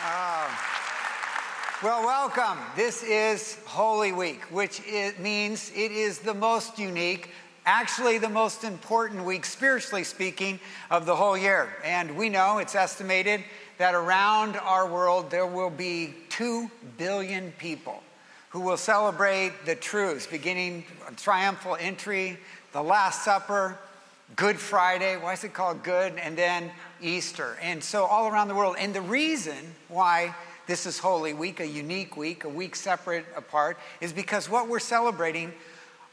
Um, well, welcome. This is Holy Week, which it means it is the most unique, actually the most important week, spiritually speaking, of the whole year. And we know it's estimated that around our world there will be 2 billion people who will celebrate the truths, beginning triumphal entry, the Last Supper, Good Friday. Why is it called good? And then Easter. And so all around the world. And the reason why this is Holy Week, a unique week, a week separate apart, is because what we're celebrating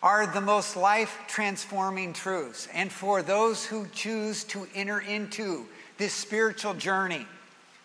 are the most life transforming truths. And for those who choose to enter into this spiritual journey,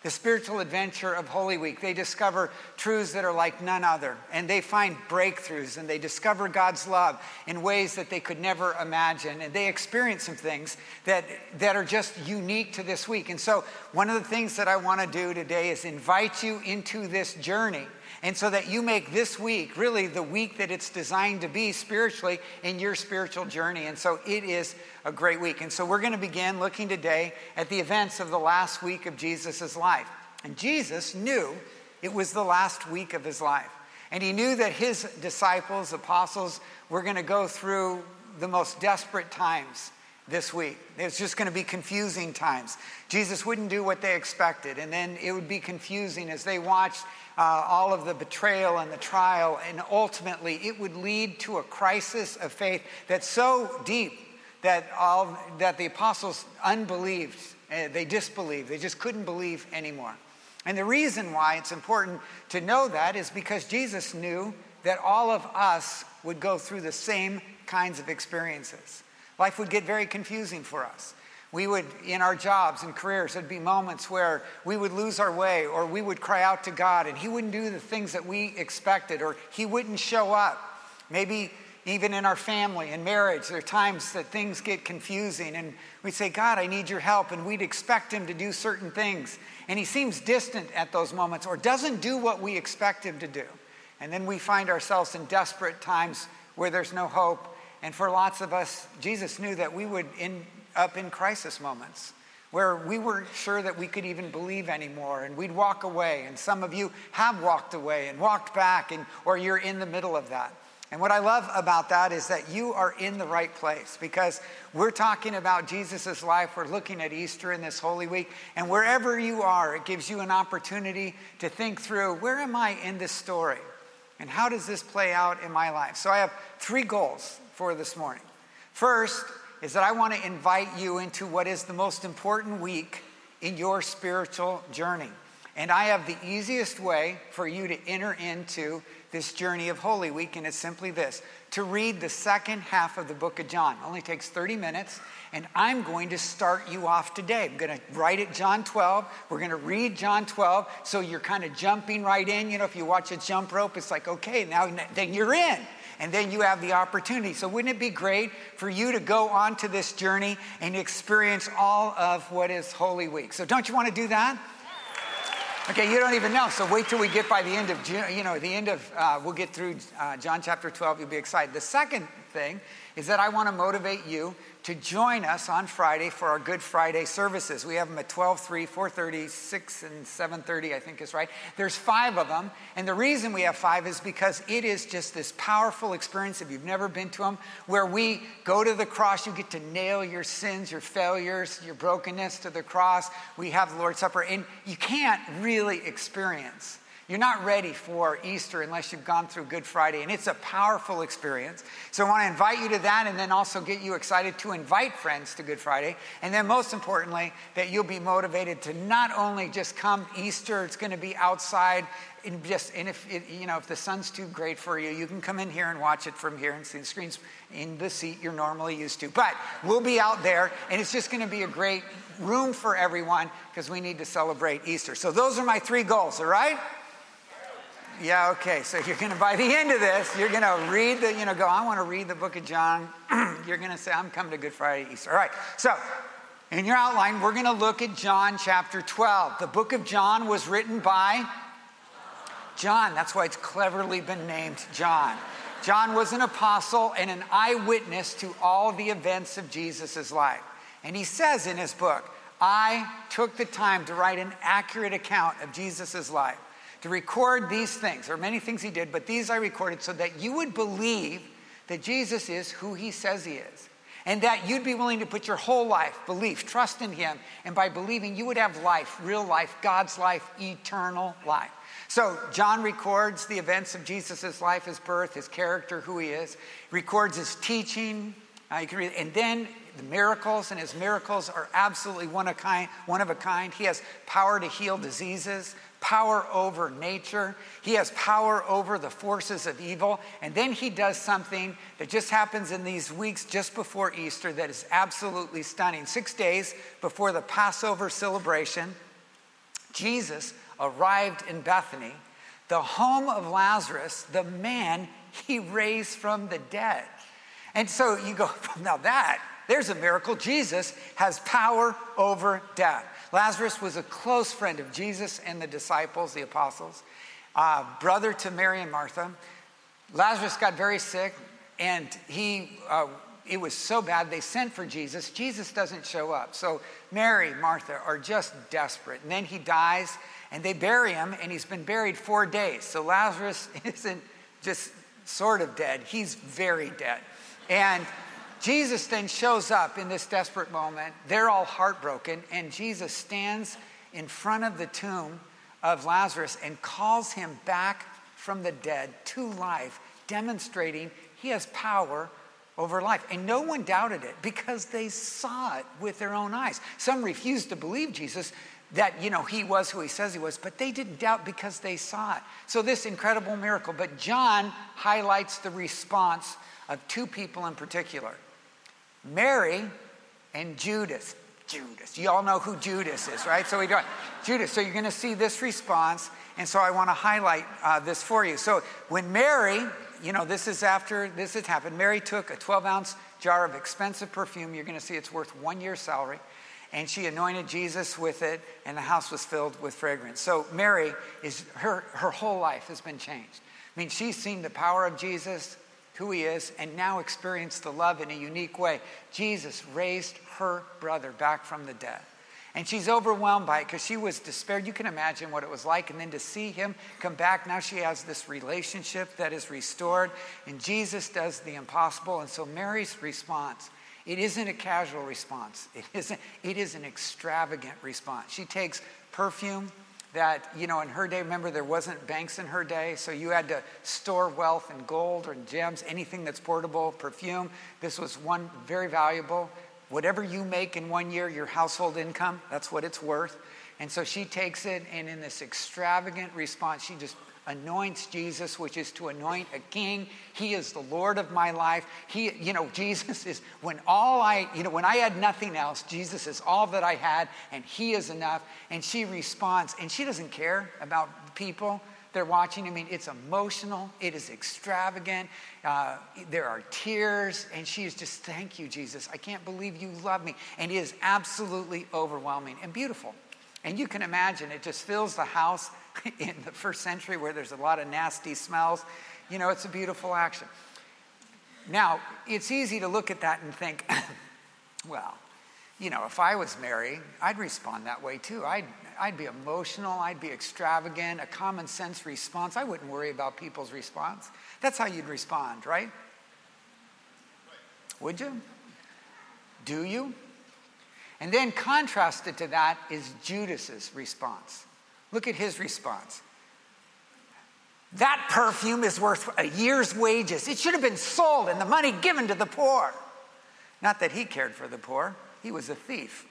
the spiritual adventure of Holy Week. They discover truths that are like none other, and they find breakthroughs, and they discover God's love in ways that they could never imagine, and they experience some things that, that are just unique to this week. And so, one of the things that I want to do today is invite you into this journey and so that you make this week really the week that it's designed to be spiritually in your spiritual journey. And so it is a great week. And so we're going to begin looking today at the events of the last week of Jesus' life. And Jesus knew it was the last week of his life. And he knew that his disciples, apostles, were going to go through the most desperate times this week. It's just going to be confusing times. Jesus wouldn't do what they expected, and then it would be confusing as they watched uh, all of the betrayal and the trial, and ultimately it would lead to a crisis of faith that's so deep that all that the apostles unbelieved, uh, they disbelieved, they just couldn't believe anymore. And the reason why it's important to know that is because Jesus knew that all of us would go through the same kinds of experiences. Life would get very confusing for us. We would, in our jobs and careers, there'd be moments where we would lose our way or we would cry out to God and He wouldn't do the things that we expected or He wouldn't show up. Maybe even in our family and marriage, there are times that things get confusing and we'd say, God, I need your help. And we'd expect Him to do certain things. And He seems distant at those moments or doesn't do what we expect Him to do. And then we find ourselves in desperate times where there's no hope. And for lots of us, Jesus knew that we would end up in crisis moments where we weren't sure that we could even believe anymore and we'd walk away and some of you have walked away and walked back and or you're in the middle of that. And what i love about that is that you are in the right place because we're talking about jesus' life we're looking at easter in this holy week and wherever you are it gives you an opportunity to think through where am i in this story? And how does this play out in my life? So i have three goals for this morning first is that I want to invite you into what is the most important week in your spiritual journey. And I have the easiest way for you to enter into this journey of Holy Week, and it's simply this to read the second half of the book of John. It only takes 30 minutes, and I'm going to start you off today. I'm going to write it John 12. We're going to read John 12, so you're kind of jumping right in. You know, if you watch a jump rope, it's like, okay, now then you're in and then you have the opportunity. So, wouldn't it be great for you to go on to this journey and experience all of what is Holy Week? So, don't you want to do that? Okay, you don't even know. So wait till we get by the end of June. You know, the end of uh, we'll get through uh, John chapter 12. You'll be excited. The second thing is that I want to motivate you to join us on Friday for our Good Friday services. We have them at 12, 3, 4.30, 6, and 7.30, I think is right. There's five of them. And the reason we have five is because it is just this powerful experience, if you've never been to them, where we go to the cross. You get to nail your sins, your failures, your brokenness to the cross. We have the Lord's Supper. And you can't really experience you're not ready for Easter unless you've gone through Good Friday, and it's a powerful experience. So I want to invite you to that and then also get you excited to invite friends to Good Friday. And then, most importantly, that you'll be motivated to not only just come Easter, it's going to be outside. And just and if it, you know if the sun's too great for you, you can come in here and watch it from here and see the screens in the seat you're normally used to. But we'll be out there, and it's just going to be a great room for everyone because we need to celebrate Easter. So those are my three goals. All right. Yeah, okay. So you're going to, by the end of this, you're going to read the, you know, go, I want to read the book of John. you're going to say, I'm coming to Good Friday, Easter. All right. So in your outline, we're going to look at John chapter 12. The book of John was written by John. That's why it's cleverly been named John. John was an apostle and an eyewitness to all the events of Jesus' life. And he says in his book, I took the time to write an accurate account of Jesus' life, to record these things. There are many things he did, but these I recorded so that you would believe that Jesus is who he says he is. And that you'd be willing to put your whole life, belief, trust in him. And by believing, you would have life, real life, God's life, eternal life. So, John records the events of Jesus' life, his birth, his character, who he is, records his teaching. Uh, you can read, and then the miracles, and his miracles are absolutely one of, kind, one of a kind. He has power to heal diseases, power over nature. He has power over the forces of evil. And then he does something that just happens in these weeks just before Easter that is absolutely stunning. Six days before the Passover celebration, Jesus arrived in Bethany, the home of Lazarus, the man he raised from the dead. And so you go, now that, there's a miracle. Jesus has power over death. Lazarus was a close friend of Jesus and the disciples, the apostles, uh, brother to Mary and Martha. Lazarus got very sick, and he, uh, it was so bad they sent for Jesus. Jesus doesn't show up. So Mary, Martha are just desperate. And then he dies, and they bury him, and he's been buried four days. So Lazarus isn't just sort of dead, he's very dead. And Jesus then shows up in this desperate moment. They're all heartbroken, and Jesus stands in front of the tomb of Lazarus and calls him back from the dead to life, demonstrating he has power over life. And no one doubted it because they saw it with their own eyes. Some refused to believe Jesus that you know he was who he says he was but they didn't doubt because they saw it so this incredible miracle but john highlights the response of two people in particular Mary and Judas. Judas. You all know who Judas is, right? So we do Judas. So you're going to see this response, and so I want to highlight uh, this for you. So when Mary, you know, this is after this had happened. Mary took a 12 ounce jar of expensive perfume. You're going to see it's worth one year's salary, and she anointed Jesus with it, and the house was filled with fragrance. So Mary is her her whole life has been changed. I mean, she's seen the power of Jesus who he is and now experience the love in a unique way. Jesus raised her brother back from the dead. And she's overwhelmed by it because she was despaired. You can imagine what it was like. And then to see him come back, now she has this relationship that is restored. And Jesus does the impossible. And so Mary's response, it isn't a casual response, it, isn't, it is an extravagant response. She takes perfume that, you know, in her day, remember there wasn't banks in her day, so you had to store wealth in gold or gems, anything that's portable, perfume. This was one very valuable. Whatever you make in one year, your household income, that's what it's worth. And so she takes it, and in this extravagant response, she just anoints Jesus, which is to anoint a king. He is the Lord of my life. He, you know, Jesus is when all I, you know, when I had nothing else, Jesus is all that I had, and He is enough. And she responds, and she doesn't care about people. They're watching. I mean, it's emotional. It is extravagant. Uh, there are tears, and she is just, "Thank you, Jesus. I can't believe you love me." And it is absolutely overwhelming and beautiful. And you can imagine it just fills the house in the first century where there's a lot of nasty smells. You know, it's a beautiful action. Now, it's easy to look at that and think, well, you know, if I was Mary, I'd respond that way too. I'd, I'd be emotional, I'd be extravagant, a common sense response. I wouldn't worry about people's response. That's how you'd respond, right? Would you? Do you? And then contrasted to that is Judas's response. Look at his response. That perfume is worth a year's wages. It should have been sold and the money given to the poor. Not that he cared for the poor, he was a thief.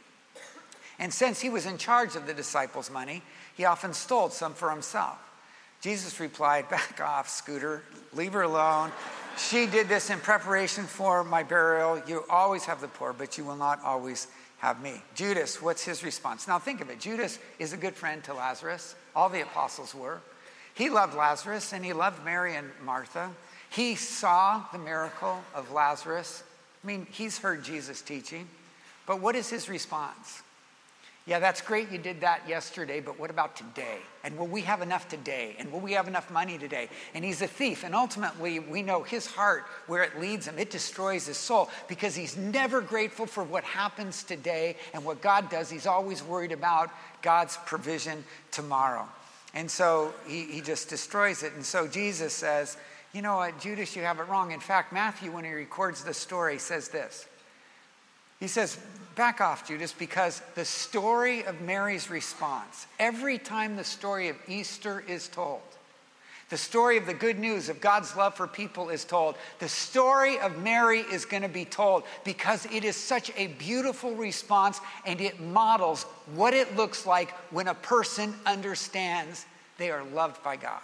And since he was in charge of the disciples' money, he often stole some for himself. Jesus replied, Back off, Scooter, leave her alone. She did this in preparation for my burial. You always have the poor, but you will not always have me. Judas, what's his response? Now think of it. Judas is a good friend to Lazarus. All the apostles were. He loved Lazarus and he loved Mary and Martha. He saw the miracle of Lazarus. I mean, he's heard Jesus teaching. But what is his response? Yeah, that's great you did that yesterday, but what about today? And will we have enough today? And will we have enough money today? And he's a thief. And ultimately, we know his heart, where it leads him, it destroys his soul because he's never grateful for what happens today and what God does. He's always worried about God's provision tomorrow. And so he, he just destroys it. And so Jesus says, You know what, Judas, you have it wrong. In fact, Matthew, when he records the story, says this he says, back off, Judas, because the story of Mary's response, every time the story of Easter is told, the story of the good news of God's love for people is told. The story of Mary is going to be told because it is such a beautiful response and it models what it looks like when a person understands they are loved by God.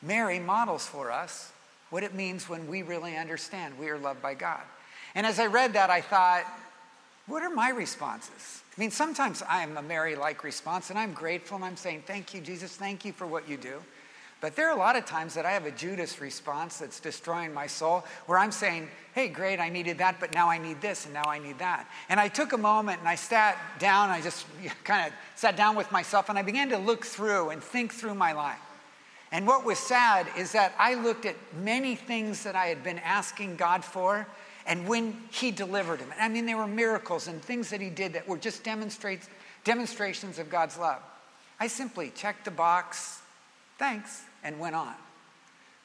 Mary models for us what it means when we really understand we are loved by God. And as I read that, I thought, what are my responses? I mean, sometimes I'm a Mary like response and I'm grateful and I'm saying, Thank you, Jesus, thank you for what you do. But there are a lot of times that I have a Judas response that's destroying my soul, where I'm saying, hey, great, I needed that, but now I need this, and now I need that. And I took a moment and I sat down, I just kind of sat down with myself, and I began to look through and think through my life. And what was sad is that I looked at many things that I had been asking God for, and when he delivered him. I mean, there were miracles and things that he did that were just demonstrations of God's love. I simply checked the box, thanks, and went on.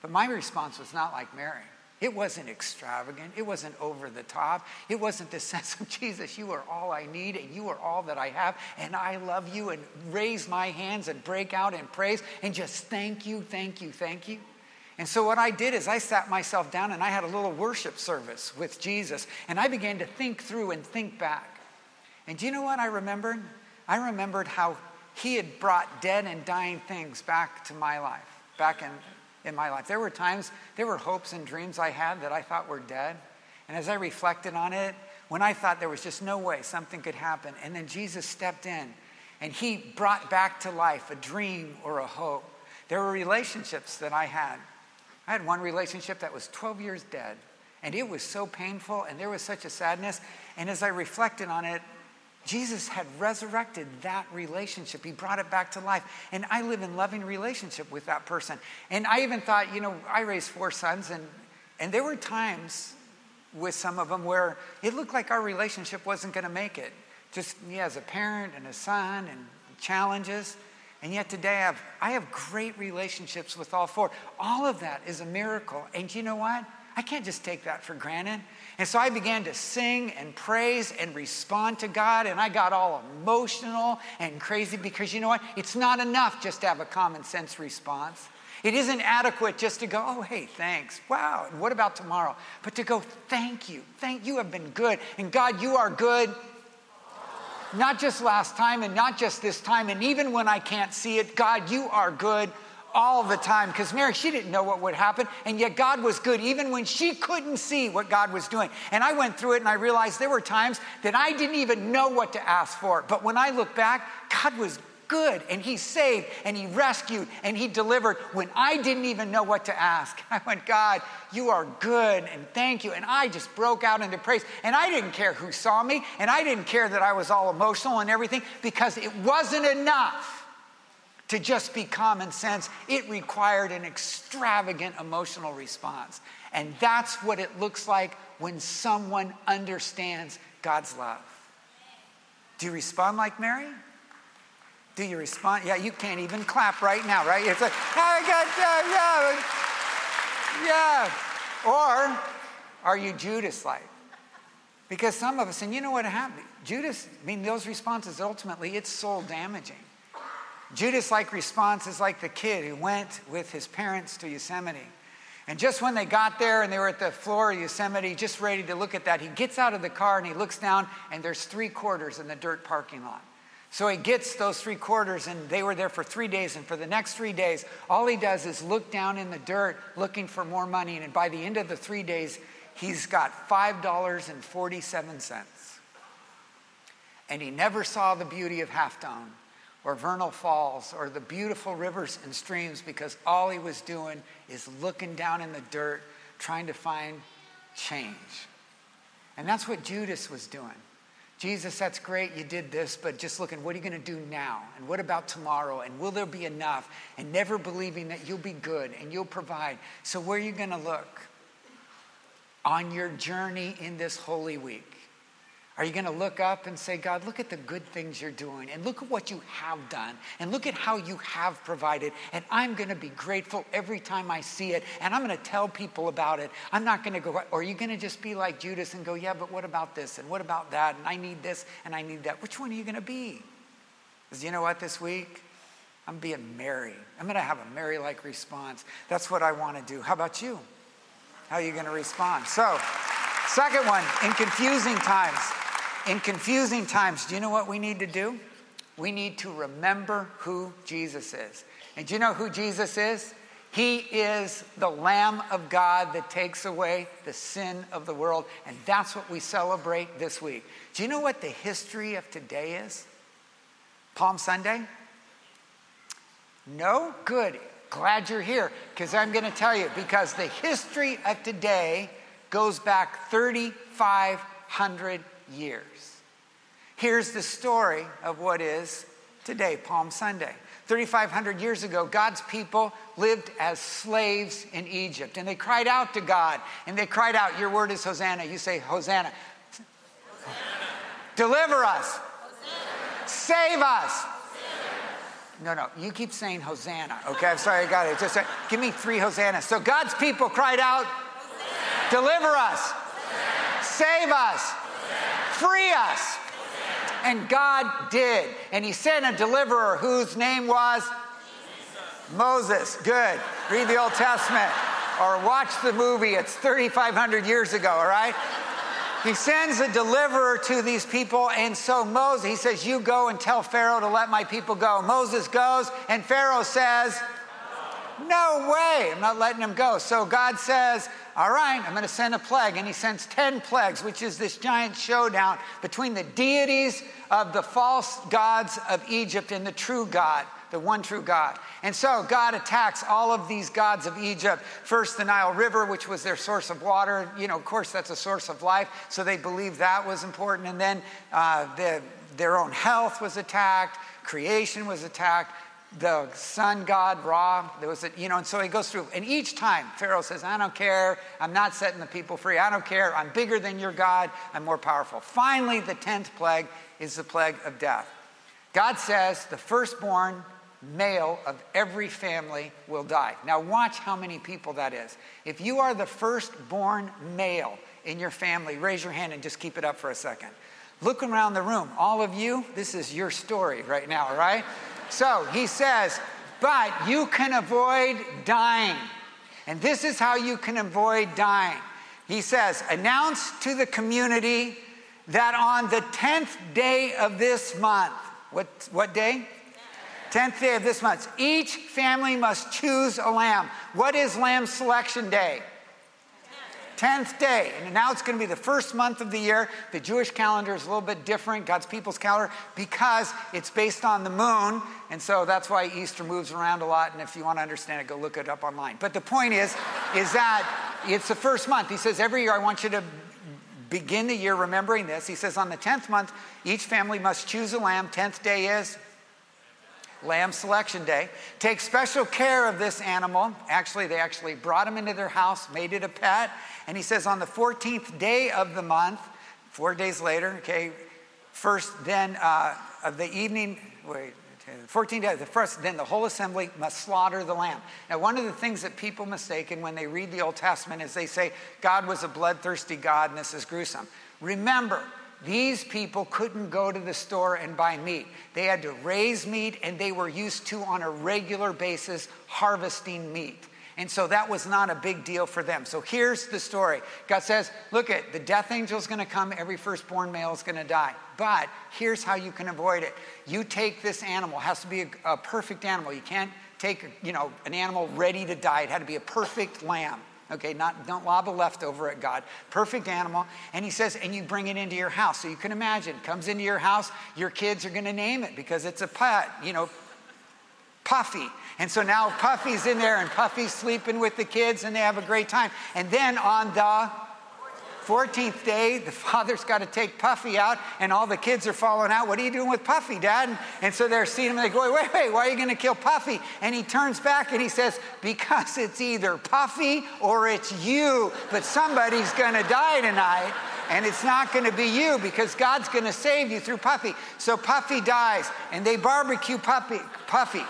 But my response was not like Mary. It wasn't extravagant. It wasn't over the top. It wasn't the sense of Jesus, you are all I need and you are all that I have and I love you and raise my hands and break out in praise and just thank you, thank you, thank you. And so, what I did is I sat myself down and I had a little worship service with Jesus. And I began to think through and think back. And do you know what I remembered? I remembered how he had brought dead and dying things back to my life, back in, in my life. There were times, there were hopes and dreams I had that I thought were dead. And as I reflected on it, when I thought there was just no way something could happen, and then Jesus stepped in and he brought back to life a dream or a hope. There were relationships that I had I had one relationship that was 12 years dead, and it was so painful, and there was such a sadness. And as I reflected on it, Jesus had resurrected that relationship. He brought it back to life. And I live in loving relationship with that person. And I even thought, you know, I raised four sons, and, and there were times with some of them where it looked like our relationship wasn't going to make it. Just yeah, as a parent and a son and challenges. And yet today I have, I have great relationships with all four. All of that is a miracle. And you know what? I can't just take that for granted. And so I began to sing and praise and respond to God, and I got all emotional and crazy because you know what? It's not enough just to have a common sense response. It isn't adequate just to go, oh, hey, thanks. Wow. What about tomorrow? But to go, thank you. Thank you have been good. And God, you are good not just last time and not just this time, and even when I can't see it, God, you are good all the time. Because Mary, she didn't know what would happen, and yet God was good even when she couldn't see what God was doing. And I went through it and I realized there were times that I didn't even know what to ask for. But when I look back, God was good and he saved and he rescued and he delivered when I didn't even know what to ask. I went, God, you are good and thank you. And I just broke out into praise. And I didn't care who saw me and I didn't care that I was all emotional and everything because it wasn't enough to just be common sense. It required an extravagant emotional response. And that's what it looks like when someone understands God's love. Do you respond like Mary? Do you respond? Yeah, you can't even clap right now, right? It's like, I got, yeah, yeah. Or are you Judas like? Because some of us, and you know what happened? Judas, I mean, those responses ultimately, it's soul damaging. Judas like response is like the kid who went with his parents to Yosemite. And just when they got there and they were at the floor of Yosemite, just ready to look at that, he gets out of the car and he looks down, and there's three quarters in the dirt parking lot. So he gets those three quarters, and they were there for three days. And for the next three days, all he does is look down in the dirt looking for more money. And by the end of the three days, he's got $5.47. And he never saw the beauty of Half Dome or Vernal Falls or the beautiful rivers and streams because all he was doing is looking down in the dirt trying to find change. And that's what Judas was doing. Jesus, that's great, you did this, but just looking, what are you going to do now? And what about tomorrow? And will there be enough? And never believing that you'll be good and you'll provide. So, where are you going to look on your journey in this Holy Week? Are you going to look up and say, God, look at the good things you're doing, and look at what you have done, and look at how you have provided, and I'm going to be grateful every time I see it, and I'm going to tell people about it. I'm not going to go, or are you going to just be like Judas and go, yeah, but what about this, and what about that, and I need this, and I need that? Which one are you going to be? Because you know what, this week? I'm being Mary. I'm going to have a Mary like response. That's what I want to do. How about you? How are you going to respond? So, second one, in confusing times, in confusing times, do you know what we need to do? We need to remember who Jesus is. And do you know who Jesus is? He is the Lamb of God that takes away the sin of the world. And that's what we celebrate this week. Do you know what the history of today is? Palm Sunday? No? Good. Glad you're here because I'm going to tell you because the history of today goes back 3,500 years. Here's the story of what is today, Palm Sunday. 3,500 years ago, God's people lived as slaves in Egypt, and they cried out to God, and they cried out, Your word is Hosanna. You say, Hosanna. Hosanna. Deliver us. Hosanna. Save us. No, no, you keep saying Hosanna. Okay, I'm sorry, I got it. Just uh, give me three Hosannas. So God's people cried out, Deliver us. Save us. Free us. And God did. And he sent a deliverer whose name was. Moses. Good. Read the Old Testament or watch the movie. It's 3,500 years ago, all right? He sends a deliverer to these people, and so Moses, he says, You go and tell Pharaoh to let my people go. Moses goes, and Pharaoh says, No way, I'm not letting him go. So God says, all right, I'm going to send a plague. And he sends 10 plagues, which is this giant showdown between the deities of the false gods of Egypt and the true God, the one true God. And so God attacks all of these gods of Egypt. First, the Nile River, which was their source of water. You know, of course, that's a source of life. So they believed that was important. And then uh, the, their own health was attacked, creation was attacked the sun god Ra. There was a, you know, and so he goes through. And each time Pharaoh says, I don't care. I'm not setting the people free. I don't care. I'm bigger than your God. I'm more powerful. Finally, the 10th plague is the plague of death. God says the firstborn male of every family will die. Now, watch how many people that is. If you are the firstborn male in your family, raise your hand and just keep it up for a second. Look around the room. All of you, this is your story right now, right? So he says, but you can avoid dying. And this is how you can avoid dying. He says, announce to the community that on the 10th day of this month, what, what day? 10th day of this month, each family must choose a lamb. What is lamb selection day? 10th day. And now it's going to be the first month of the year. The Jewish calendar is a little bit different, God's people's calendar, because it's based on the moon. And so that's why Easter moves around a lot. And if you want to understand it, go look it up online. But the point is, is that it's the first month. He says, every year I want you to begin the year remembering this. He says, on the 10th month, each family must choose a lamb. 10th day is lamb selection day. Take special care of this animal. Actually, they actually brought him into their house, made it a pet. And he says, on the 14th day of the month, four days later, okay, first then uh, of the evening, wait, 14 days, the first, then the whole assembly must slaughter the lamb. Now, one of the things that people mistaken when they read the Old Testament is they say God was a bloodthirsty God and this is gruesome. Remember, these people couldn't go to the store and buy meat. They had to raise meat and they were used to, on a regular basis, harvesting meat. And so that was not a big deal for them. So here's the story God says, Look at the death angel is going to come, every firstborn male is to die. But here's how you can avoid it. You take this animal, it has to be a, a perfect animal. You can't take, you know, an animal ready to die. It had to be a perfect lamb. Okay, not don't lob a leftover at God. Perfect animal. And he says, and you bring it into your house. So you can imagine, comes into your house, your kids are gonna name it because it's a pet, you know, Puffy. And so now Puffy's in there and Puffy's sleeping with the kids and they have a great time. And then on the 14th day, the father's got to take Puffy out, and all the kids are falling out. What are you doing with Puffy, Dad? And so they're seeing him, and they go, Wait, wait, why are you going to kill Puffy? And he turns back and he says, Because it's either Puffy or it's you, but somebody's going to die tonight. And it's not going to be you because God's going to save you through Puffy. So Puffy dies, and they barbecue Puffy. Puffy.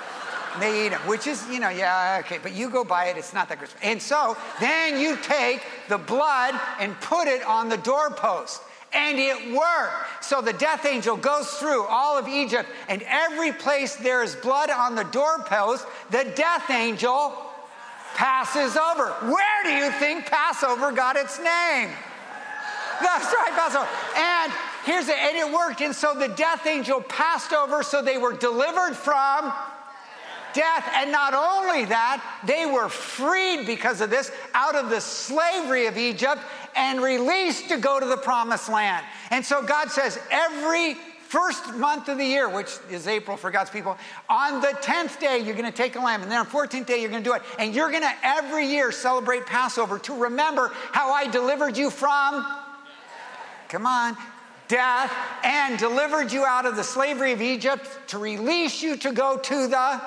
They eat them, which is, you know, yeah, okay, but you go buy it, it's not that good. And so then you take the blood and put it on the doorpost. And it worked. So the death angel goes through all of Egypt, and every place there is blood on the doorpost, the death angel passes over. Where do you think Passover got its name? That's right, Passover. And here's it, and it worked. And so the death angel passed over, so they were delivered from death. And not only that, they were freed because of this out of the slavery of Egypt and released to go to the promised land. And so God says, every first month of the year, which is April for God's people, on the 10th day, you're going to take a lamb. And then on the 14th day, you're going to do it. And you're going to every year celebrate Passover to remember how I delivered you from, come on, death, and delivered you out of the slavery of Egypt to release you to go to the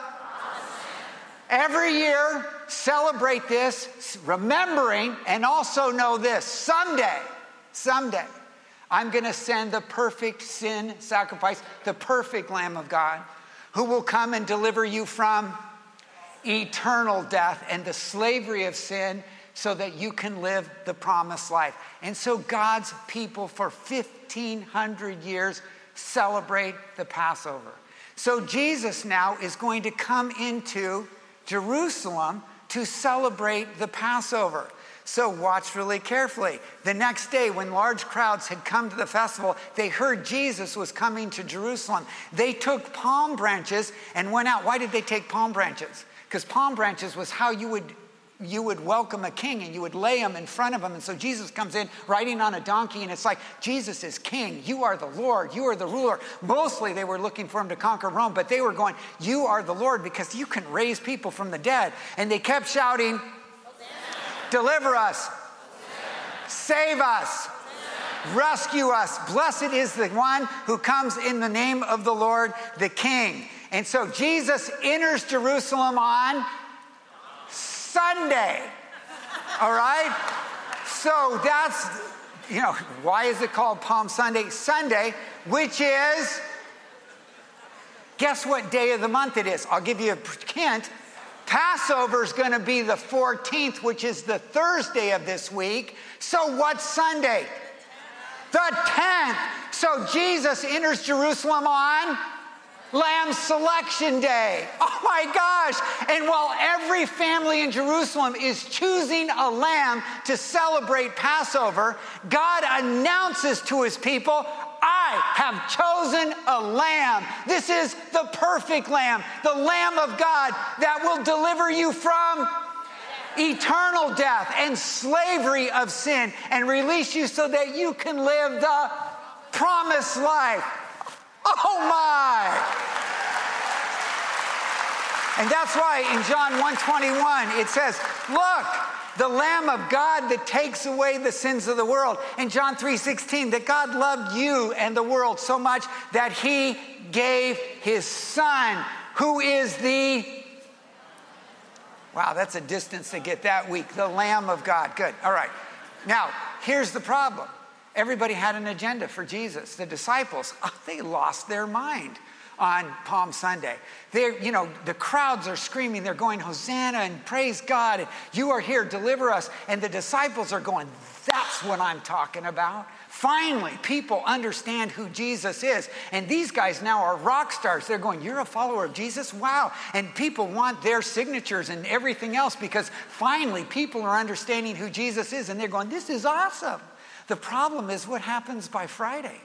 Every year, celebrate this, remembering, and also know this someday, someday, I'm going to send the perfect sin sacrifice, the perfect Lamb of God, who will come and deliver you from eternal death and the slavery of sin so that you can live the promised life. And so God's people for 1500 years celebrate the Passover. So Jesus now is going to come into Jerusalem to celebrate the Passover. So watch really carefully. The next day, when large crowds had come to the festival, they heard Jesus was coming to Jerusalem. They took palm branches and went out. Why did they take palm branches? Because palm branches was how you would you would welcome a king and you would lay him in front of him. And so Jesus comes in riding on a donkey, and it's like, Jesus is king. You are the Lord. You are the ruler. Mostly they were looking for him to conquer Rome, but they were going, You are the Lord because you can raise people from the dead. And they kept shouting, Deliver us, save us, rescue us. Blessed is the one who comes in the name of the Lord, the King. And so Jesus enters Jerusalem on Sunday. All right? So that's, you know, why is it called Palm Sunday? Sunday, which is, guess what day of the month it is? I'll give you a hint. Passover is going to be the 14th, which is the Thursday of this week. So what's Sunday? The 10th. So Jesus enters Jerusalem on Lamb Selection Day. Oh my gosh. And while every family in Jerusalem is choosing a lamb to celebrate Passover, God announces to his people, I have chosen a lamb. This is the perfect lamb, the lamb of God that will deliver you from eternal death and slavery of sin and release you so that you can live the promised life. Oh my! And that's why in John 121 it says, Look, the Lamb of God that takes away the sins of the world. In John 3:16, that God loved you and the world so much that he gave his son, who is the Wow, that's a distance to get that week. The Lamb of God. Good. All right. Now, here's the problem. Everybody had an agenda for Jesus. The disciples, oh, they lost their mind on Palm Sunday. They're, you know, the crowds are screaming, they're going, Hosanna and praise God, and you are here, deliver us. And the disciples are going, that's what I'm talking about. Finally, people understand who Jesus is. And these guys now are rock stars. They're going, You're a follower of Jesus? Wow. And people want their signatures and everything else because finally people are understanding who Jesus is. And they're going, This is awesome. The problem is what happens by Friday.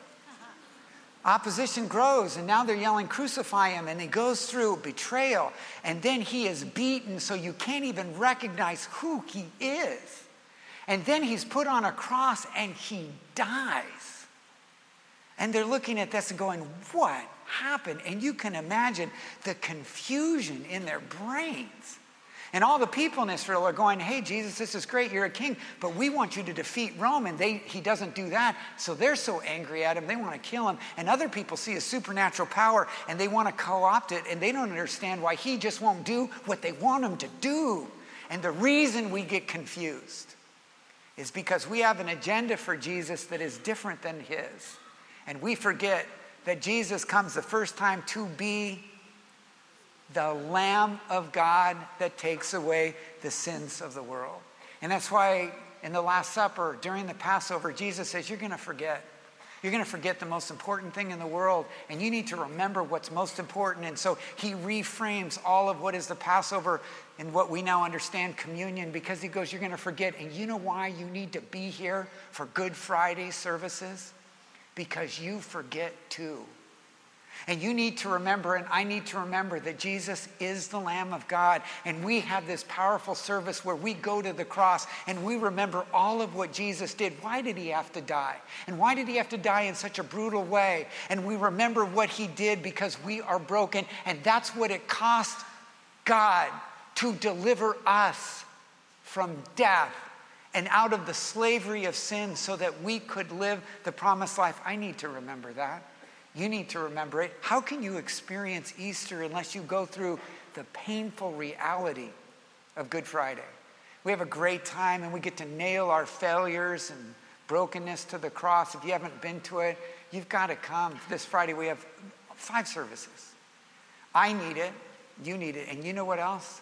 Opposition grows, and now they're yelling, Crucify him. And he goes through betrayal, and then he is beaten so you can't even recognize who he is. And then he's put on a cross and he dies. And they're looking at this and going, What happened? And you can imagine the confusion in their brains. And all the people in Israel are going, Hey, Jesus, this is great. You're a king, but we want you to defeat Rome. And they, he doesn't do that. So they're so angry at him, they want to kill him. And other people see his supernatural power and they want to co opt it. And they don't understand why he just won't do what they want him to do. And the reason we get confused is because we have an agenda for Jesus that is different than his. And we forget that Jesus comes the first time to be the Lamb of God that takes away the sins of the world. And that's why in the Last Supper, during the Passover, Jesus says, You're going to forget. You're going to forget the most important thing in the world, and you need to remember what's most important. And so he reframes all of what is the Passover and what we now understand communion because he goes, You're going to forget. And you know why you need to be here for Good Friday services? Because you forget too. And you need to remember, and I need to remember, that Jesus is the Lamb of God. And we have this powerful service where we go to the cross and we remember all of what Jesus did. Why did he have to die? And why did he have to die in such a brutal way? And we remember what he did because we are broken. And that's what it cost God to deliver us from death and out of the slavery of sin so that we could live the promised life. I need to remember that. You need to remember it. How can you experience Easter unless you go through the painful reality of Good Friday? We have a great time and we get to nail our failures and brokenness to the cross. If you haven't been to it, you've got to come. This Friday we have five services. I need it, you need it. And you know what else?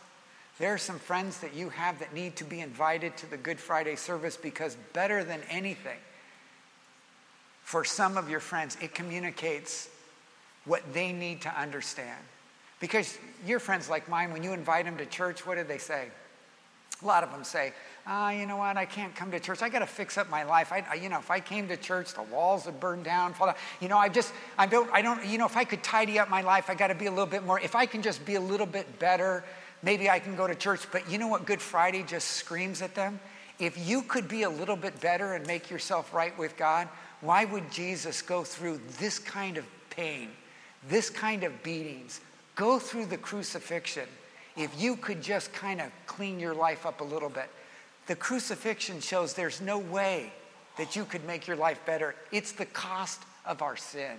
There are some friends that you have that need to be invited to the Good Friday service because better than anything, for some of your friends, it communicates what they need to understand. Because your friends like mine, when you invite them to church, what do they say? A lot of them say, ah, oh, you know what, I can't come to church. I got to fix up my life. I, you know, if I came to church, the walls would burn down, fall down. You know, I just, I don't, I don't, you know, if I could tidy up my life, I got to be a little bit more. If I can just be a little bit better, maybe I can go to church. But you know what Good Friday just screams at them? If you could be a little bit better and make yourself right with God, why would Jesus go through this kind of pain, this kind of beatings, go through the crucifixion if you could just kind of clean your life up a little bit? The crucifixion shows there's no way that you could make your life better. It's the cost of our sin.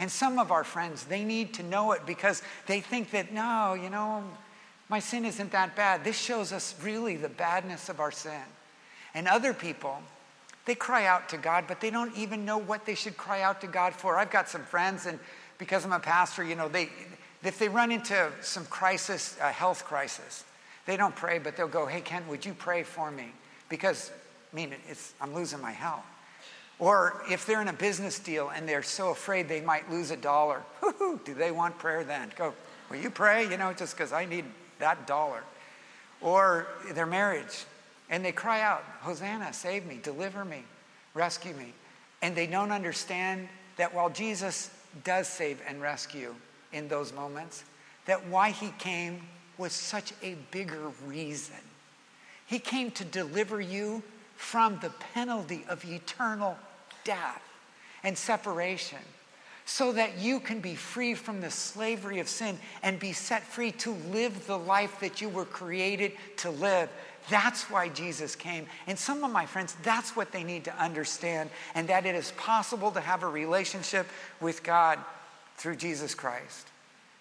And some of our friends, they need to know it because they think that, no, you know, my sin isn't that bad. This shows us really the badness of our sin. And other people, they cry out to God, but they don't even know what they should cry out to God for. I've got some friends, and because I'm a pastor, you know, they, if they run into some crisis, a health crisis, they don't pray, but they'll go, Hey, Ken, would you pray for me? Because, I mean, it's, I'm losing my health. Or if they're in a business deal and they're so afraid they might lose a dollar, do they want prayer then? Go, will you pray? You know, just because I need that dollar. Or their marriage, and they cry out, Hosanna, save me, deliver me, rescue me. And they don't understand that while Jesus does save and rescue in those moments, that why he came was such a bigger reason. He came to deliver you from the penalty of eternal death and separation so that you can be free from the slavery of sin and be set free to live the life that you were created to live. That's why Jesus came. And some of my friends, that's what they need to understand, and that it is possible to have a relationship with God through Jesus Christ.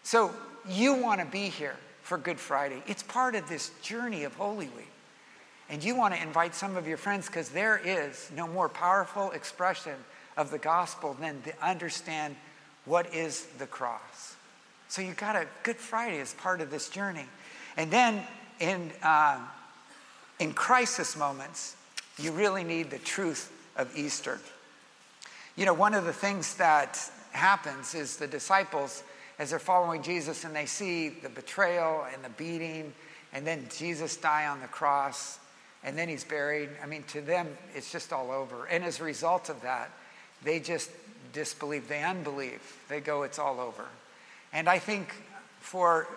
So you want to be here for Good Friday. It's part of this journey of Holy Week. And you want to invite some of your friends because there is no more powerful expression of the gospel than to understand what is the cross. So you got a Good Friday as part of this journey. And then in uh, in crisis moments, you really need the truth of Easter. You know, one of the things that happens is the disciples, as they're following Jesus and they see the betrayal and the beating, and then Jesus die on the cross, and then he's buried. I mean, to them, it's just all over. And as a result of that, they just disbelieve, they unbelieve. They go, it's all over. And I think for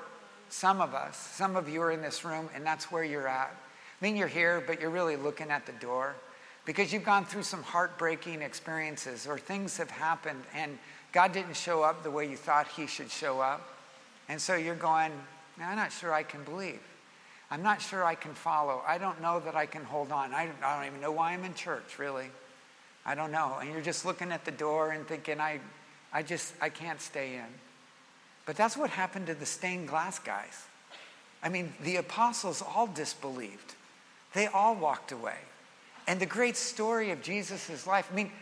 some of us, some of you are in this room, and that's where you're at. I mean, you're here, but you're really looking at the door because you've gone through some heartbreaking experiences or things have happened and God didn't show up the way you thought He should show up. And so you're going, I'm not sure I can believe. I'm not sure I can follow. I don't know that I can hold on. I don't, I don't even know why I'm in church, really. I don't know. And you're just looking at the door and thinking, I, I just, I can't stay in. But that's what happened to the stained glass guys. I mean, the apostles all disbelieved. They all walked away. And the great story of Jesus' life, I mean,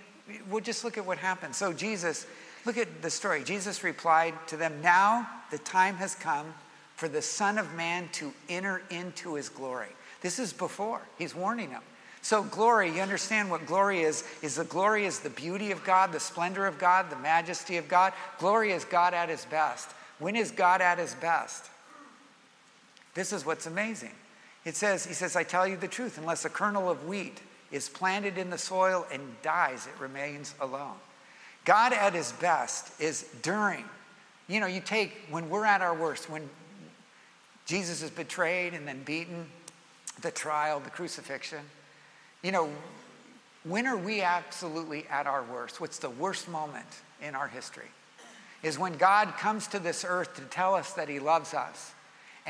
we'll just look at what happened. So, Jesus, look at the story. Jesus replied to them, Now the time has come for the Son of Man to enter into his glory. This is before. He's warning them. So, glory, you understand what glory is? Is the glory is the beauty of God, the splendor of God, the majesty of God. Glory is God at his best. When is God at his best? This is what's amazing. It says, He says, I tell you the truth, unless a kernel of wheat is planted in the soil and dies, it remains alone. God at his best is during. You know, you take, when we're at our worst, when Jesus is betrayed and then beaten, the trial, the crucifixion, you know, when are we absolutely at our worst? What's the worst moment in our history? Is when God comes to this earth to tell us that he loves us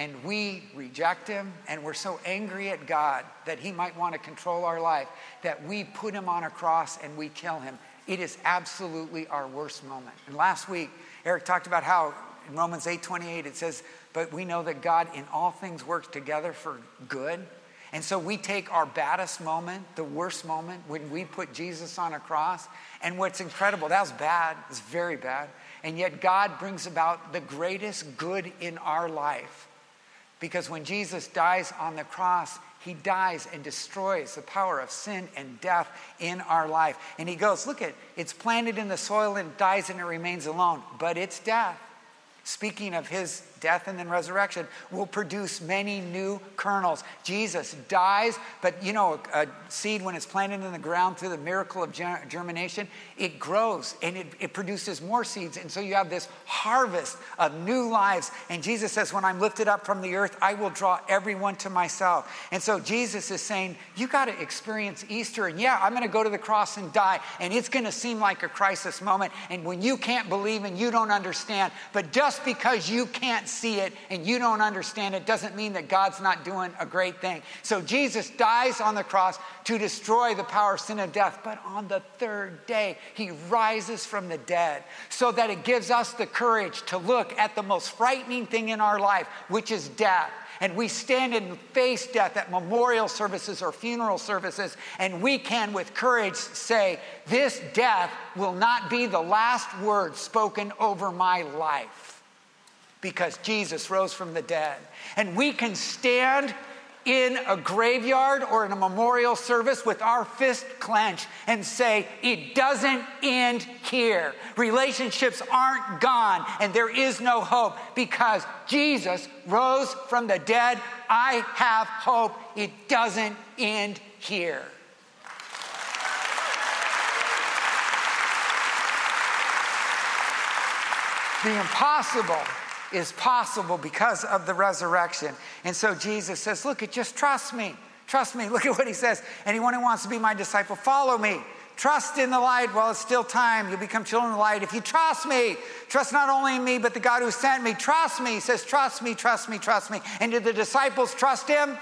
and we reject him and we're so angry at God that he might want to control our life that we put him on a cross and we kill him. It is absolutely our worst moment. And last week, Eric talked about how in Romans 8:28 it says, "But we know that God in all things works together for good." And so we take our baddest moment, the worst moment, when we put Jesus on a cross. And what's incredible, that was bad, it's very bad. And yet God brings about the greatest good in our life because when Jesus dies on the cross, he dies and destroys the power of sin and death in our life. And he goes, Look at it's planted in the soil and dies and it remains alone, but it's death speaking of his death and then resurrection, will produce many new kernels. Jesus dies, but you know, a, a seed, when it's planted in the ground through the miracle of ger- germination, it grows and it, it produces more seeds. And so you have this harvest of new lives. And Jesus says, When I'm lifted up from the earth, I will draw everyone to myself. And so Jesus is saying, You got to experience Easter. And yeah, I'm going to go to the cross and die. And it's going to seem like a crisis moment. And when you can't believe and you don't understand, but just because you can't see it and you don't understand it doesn't mean that God's not doing a great thing. So Jesus dies on the cross to destroy the power of sin and death, but on the third day, he rises from the dead so that it gives us the courage to look at the most frightening thing in our life, which is death and we stand and face death at memorial services or funeral services, and we can with courage say, This death will not be the last word spoken over my life because Jesus rose from the dead. And we can stand in a graveyard or in a memorial service with our fist clenched and say, It doesn't end here. Relationships aren't gone and there is no hope because Jesus rose from the dead. I have hope. It doesn't end here. The impossible is possible because of the resurrection. And so Jesus says, Look, it just trust me. Trust me. Look at what he says. Anyone who wants to be my disciple, follow me. Trust in the light while it's still time. You'll become children of the light. If you trust me, trust not only in me, but the God who sent me. Trust me. He says, Trust me, trust me, trust me. And did the disciples trust him?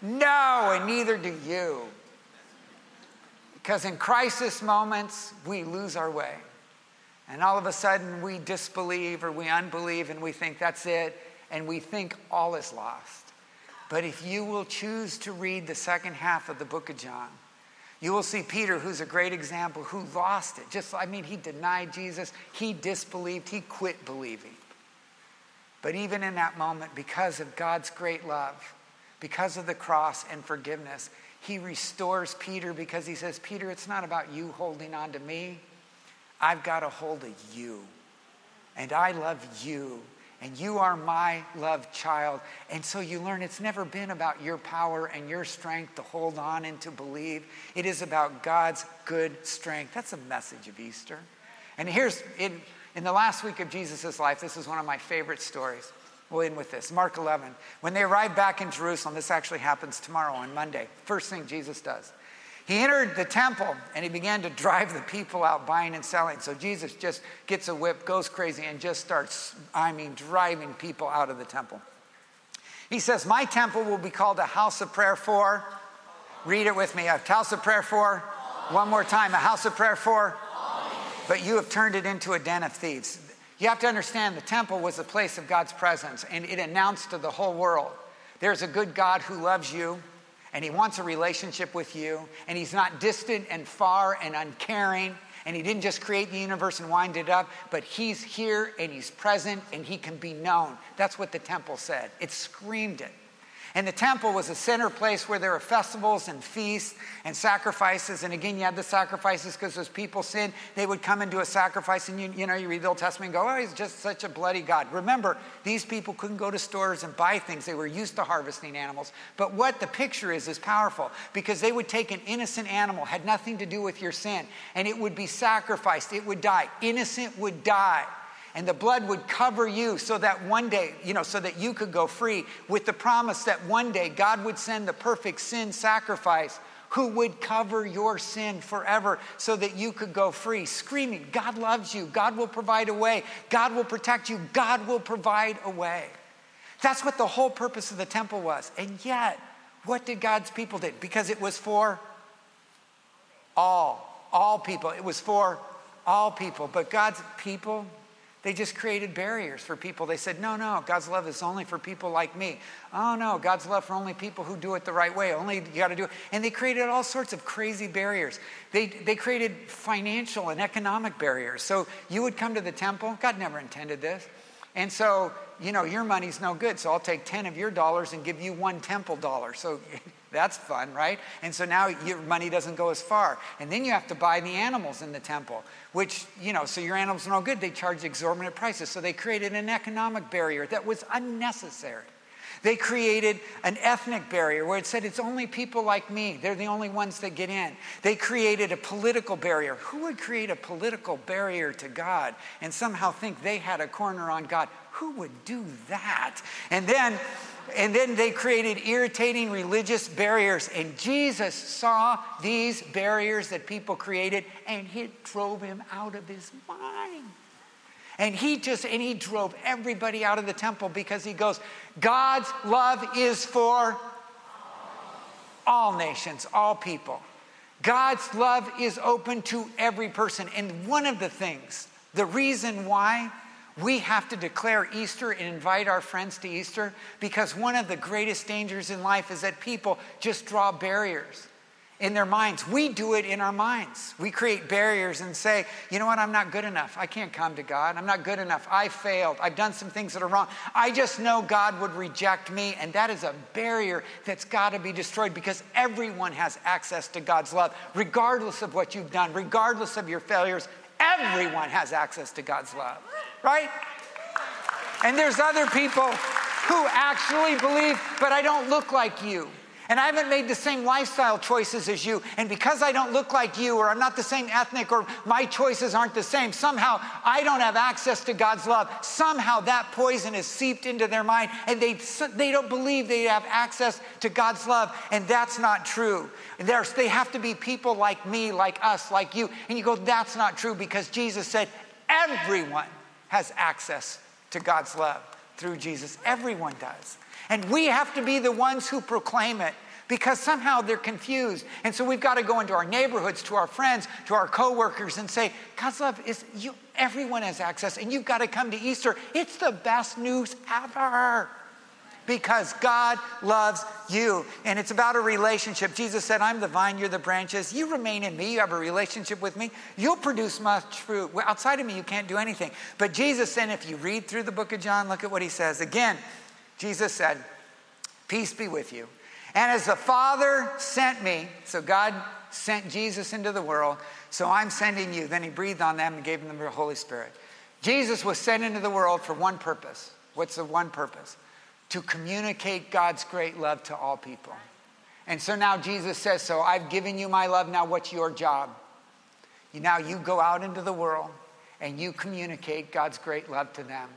No, and neither do you. Because in crisis moments, we lose our way. And all of a sudden we disbelieve or we unbelieve and we think that's it and we think all is lost. But if you will choose to read the second half of the book of John, you will see Peter, who's a great example, who lost it. Just, I mean, he denied Jesus, he disbelieved, he quit believing. But even in that moment, because of God's great love, because of the cross and forgiveness, he restores Peter because he says, Peter, it's not about you holding on to me. I've got a hold of you. And I love you. And you are my loved child. And so you learn it's never been about your power and your strength to hold on and to believe. It is about God's good strength. That's a message of Easter. And here's in, in the last week of Jesus' life, this is one of my favorite stories. We'll end with this. Mark 11. When they arrive back in Jerusalem, this actually happens tomorrow on Monday. First thing Jesus does. He entered the temple and he began to drive the people out buying and selling. So Jesus just gets a whip, goes crazy, and just starts, I mean, driving people out of the temple. He says, My temple will be called a house of prayer for. Read it with me. A house of prayer for. One more time. A house of prayer for. But you have turned it into a den of thieves. You have to understand the temple was a place of God's presence, and it announced to the whole world there's a good God who loves you, and he wants a relationship with you, and he's not distant and far and uncaring. And he didn't just create the universe and wind it up, but he's here and he's present and he can be known. That's what the temple said. It screamed it. And the temple was a center place where there were festivals and feasts and sacrifices. And again, you had the sacrifices because those people sinned, they would come and do a sacrifice. And you, you know, you read the Old Testament and go, oh, he's just such a bloody God. Remember, these people couldn't go to stores and buy things. They were used to harvesting animals. But what the picture is, is powerful because they would take an innocent animal, had nothing to do with your sin, and it would be sacrificed. It would die. Innocent would die and the blood would cover you so that one day, you know, so that you could go free with the promise that one day God would send the perfect sin sacrifice who would cover your sin forever so that you could go free, screaming, God loves you, God will provide a way, God will protect you, God will provide a way. That's what the whole purpose of the temple was. And yet, what did God's people do? Because it was for all, all people. It was for all people. But God's people, they just created barriers for people. They said, no, no, God's love is only for people like me. Oh, no, God's love for only people who do it the right way. Only you got to do it. And they created all sorts of crazy barriers. They, they created financial and economic barriers. So you would come to the temple. God never intended this. And so, you know, your money's no good. So I'll take 10 of your dollars and give you one temple dollar. So that's fun, right? And so now your money doesn't go as far. And then you have to buy the animals in the temple, which, you know, so your animals are no good. They charge exorbitant prices. So they created an economic barrier that was unnecessary. They created an ethnic barrier where it said it's only people like me. They're the only ones that get in. They created a political barrier. Who would create a political barrier to God and somehow think they had a corner on God? Who would do that? And then and then they created irritating religious barriers. And Jesus saw these barriers that people created and it drove him out of his mind. And he just, and he drove everybody out of the temple because he goes, God's love is for all nations, all people. God's love is open to every person. And one of the things, the reason why we have to declare Easter and invite our friends to Easter because one of the greatest dangers in life is that people just draw barriers in their minds. We do it in our minds. We create barriers and say, you know what, I'm not good enough. I can't come to God. I'm not good enough. I failed. I've done some things that are wrong. I just know God would reject me. And that is a barrier that's got to be destroyed because everyone has access to God's love, regardless of what you've done, regardless of your failures. Everyone has access to God's love right? And there's other people who actually believe, but I don't look like you. And I haven't made the same lifestyle choices as you. And because I don't look like you, or I'm not the same ethnic, or my choices aren't the same, somehow I don't have access to God's love. Somehow that poison is seeped into their mind, and they, they don't believe they have access to God's love. And that's not true. There's, they have to be people like me, like us, like you. And you go, that's not true because Jesus said, everyone has access to God's love through Jesus. Everyone does. And we have to be the ones who proclaim it because somehow they're confused. And so we've got to go into our neighborhoods, to our friends, to our coworkers and say, God's love is you everyone has access and you've got to come to Easter. It's the best news ever because God loves you. And it's about a relationship. Jesus said, I'm the vine, you're the branches. You remain in me, you have a relationship with me, you'll produce much fruit. Outside of me, you can't do anything. But Jesus said, if you read through the book of John, look at what he says. Again, Jesus said, Peace be with you. And as the Father sent me, so God sent Jesus into the world, so I'm sending you. Then he breathed on them and gave them the Holy Spirit. Jesus was sent into the world for one purpose. What's the one purpose? To communicate God's great love to all people. And so now Jesus says, So I've given you my love. Now, what's your job? Now you go out into the world and you communicate God's great love to them.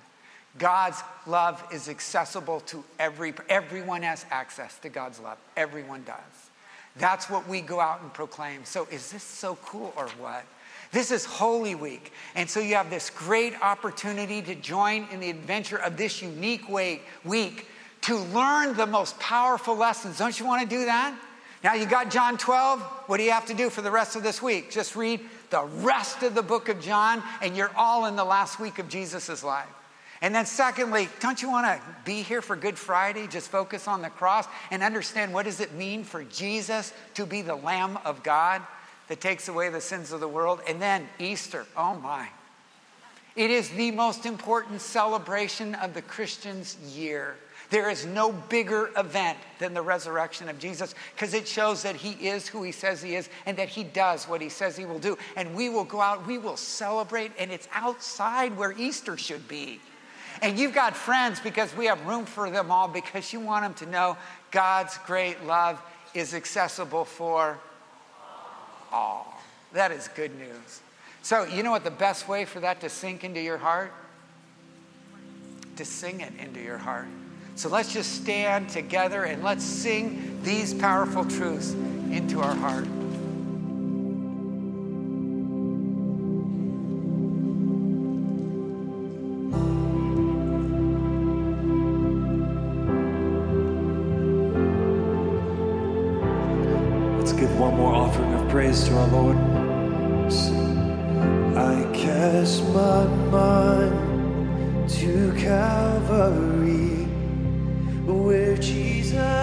God's love is accessible to every everyone has access to God's love. Everyone does. That's what we go out and proclaim. So is this so cool or what? This is Holy Week. And so you have this great opportunity to join in the adventure of this unique way, week to learn the most powerful lessons. Don't you want to do that? Now you got John 12. What do you have to do for the rest of this week? Just read the rest of the book of John, and you're all in the last week of Jesus' life. And then, secondly, don't you want to be here for Good Friday? Just focus on the cross and understand what does it mean for Jesus to be the Lamb of God that takes away the sins of the world? And then Easter. Oh my. It is the most important celebration of the Christian's year. There is no bigger event than the resurrection of Jesus because it shows that he is who he says he is and that he does what he says he will do. And we will go out, we will celebrate, and it's outside where Easter should be. And you've got friends because we have room for them all because you want them to know God's great love is accessible for all. That is good news. So, you know what the best way for that to sink into your heart? To sing it into your heart. So let's just stand together and let's sing these powerful truths into our heart. Praise to our Lord. I cast my mind to Calvary where Jesus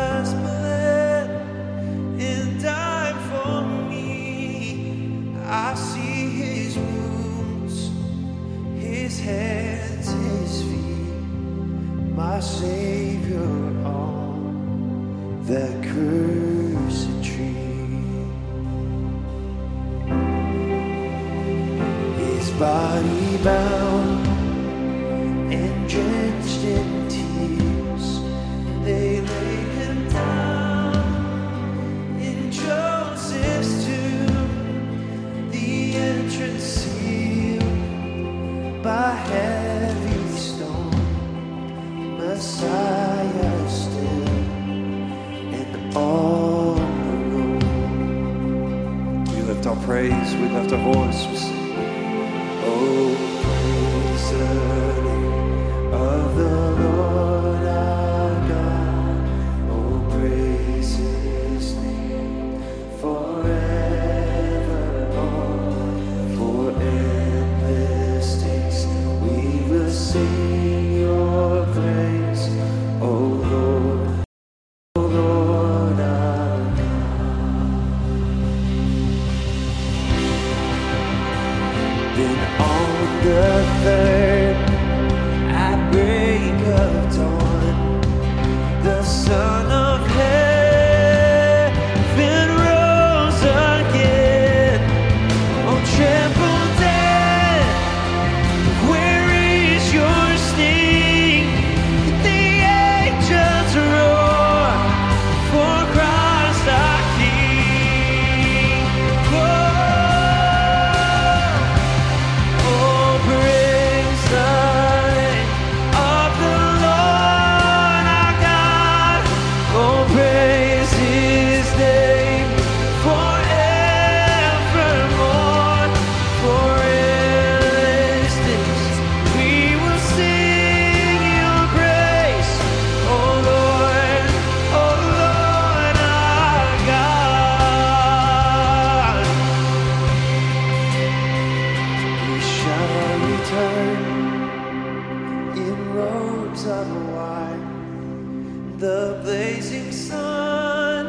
The blazing sun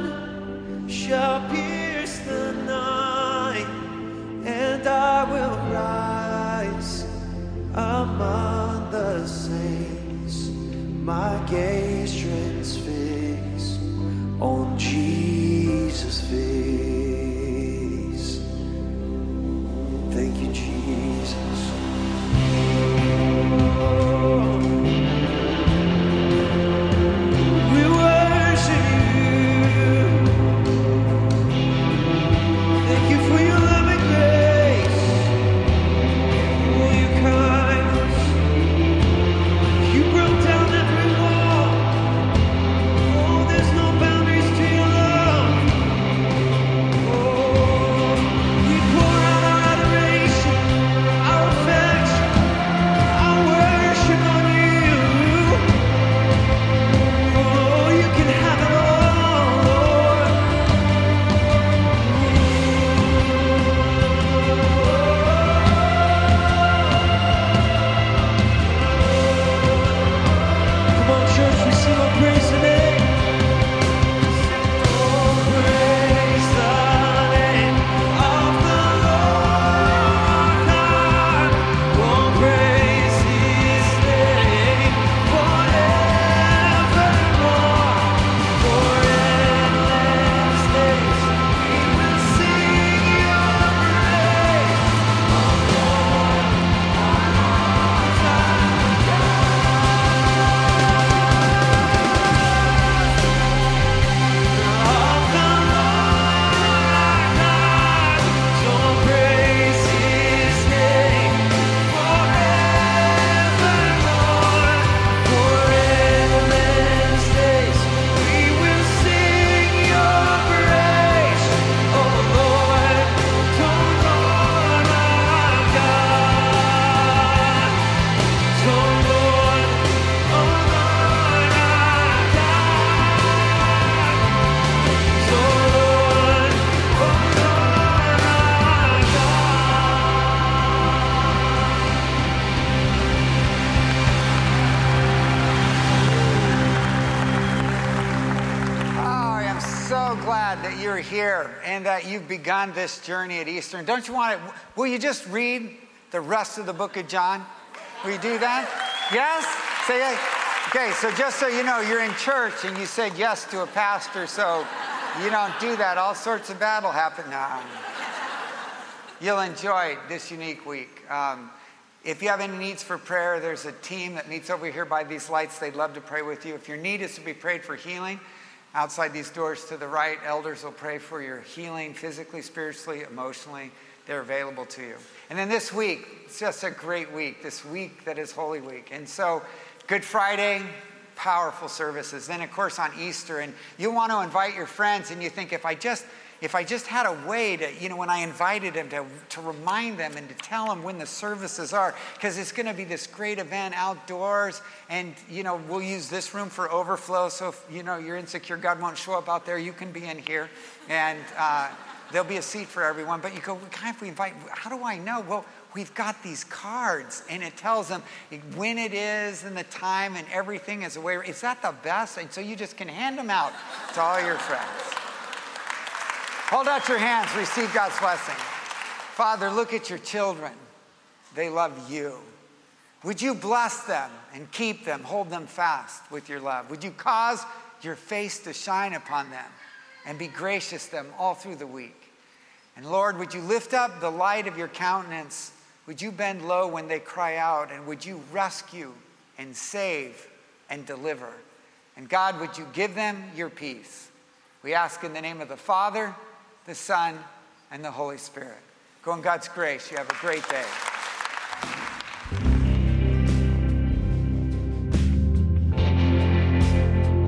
shall pierce the night, and I will rise among the saints. My gaze transfixed on Jesus' begun this journey at Eastern, don't you want to, will you just read the rest of the book of John? Will you do that? Yes? Say it. Okay, so just so you know, you're in church and you said yes to a pastor, so you don't do that. All sorts of will happen. now. You'll enjoy this unique week. Um, if you have any needs for prayer, there's a team that meets over here by these lights. They'd love to pray with you. If your need is to be prayed for healing, outside these doors to the right, elders will pray for your healing physically, spiritually, emotionally. They're available to you. And then this week, it's just a great week, this week that is Holy Week. And so, Good Friday, powerful services. Then, of course, on Easter, and you want to invite your friends, and you think, if I just if I just had a way to, you know, when I invited them to, to remind them and to tell them when the services are, because it's going to be this great event outdoors, and, you know, we'll use this room for overflow. So if, you know, you're insecure, God won't show up out there, you can be in here. And uh, there'll be a seat for everyone. But you go, kind of we invite, how do I know? Well, we've got these cards and it tells them when it is and the time and everything is away. Is that the best? And so you just can hand them out to all your friends. Hold out your hands, receive God's blessing. Father, look at your children. They love you. Would you bless them and keep them, hold them fast with your love? Would you cause your face to shine upon them and be gracious to them all through the week? And Lord, would you lift up the light of your countenance? Would you bend low when they cry out? And would you rescue and save and deliver? And God, would you give them your peace? We ask in the name of the Father, the Son, and the Holy Spirit. Go in God's grace. You have a great day.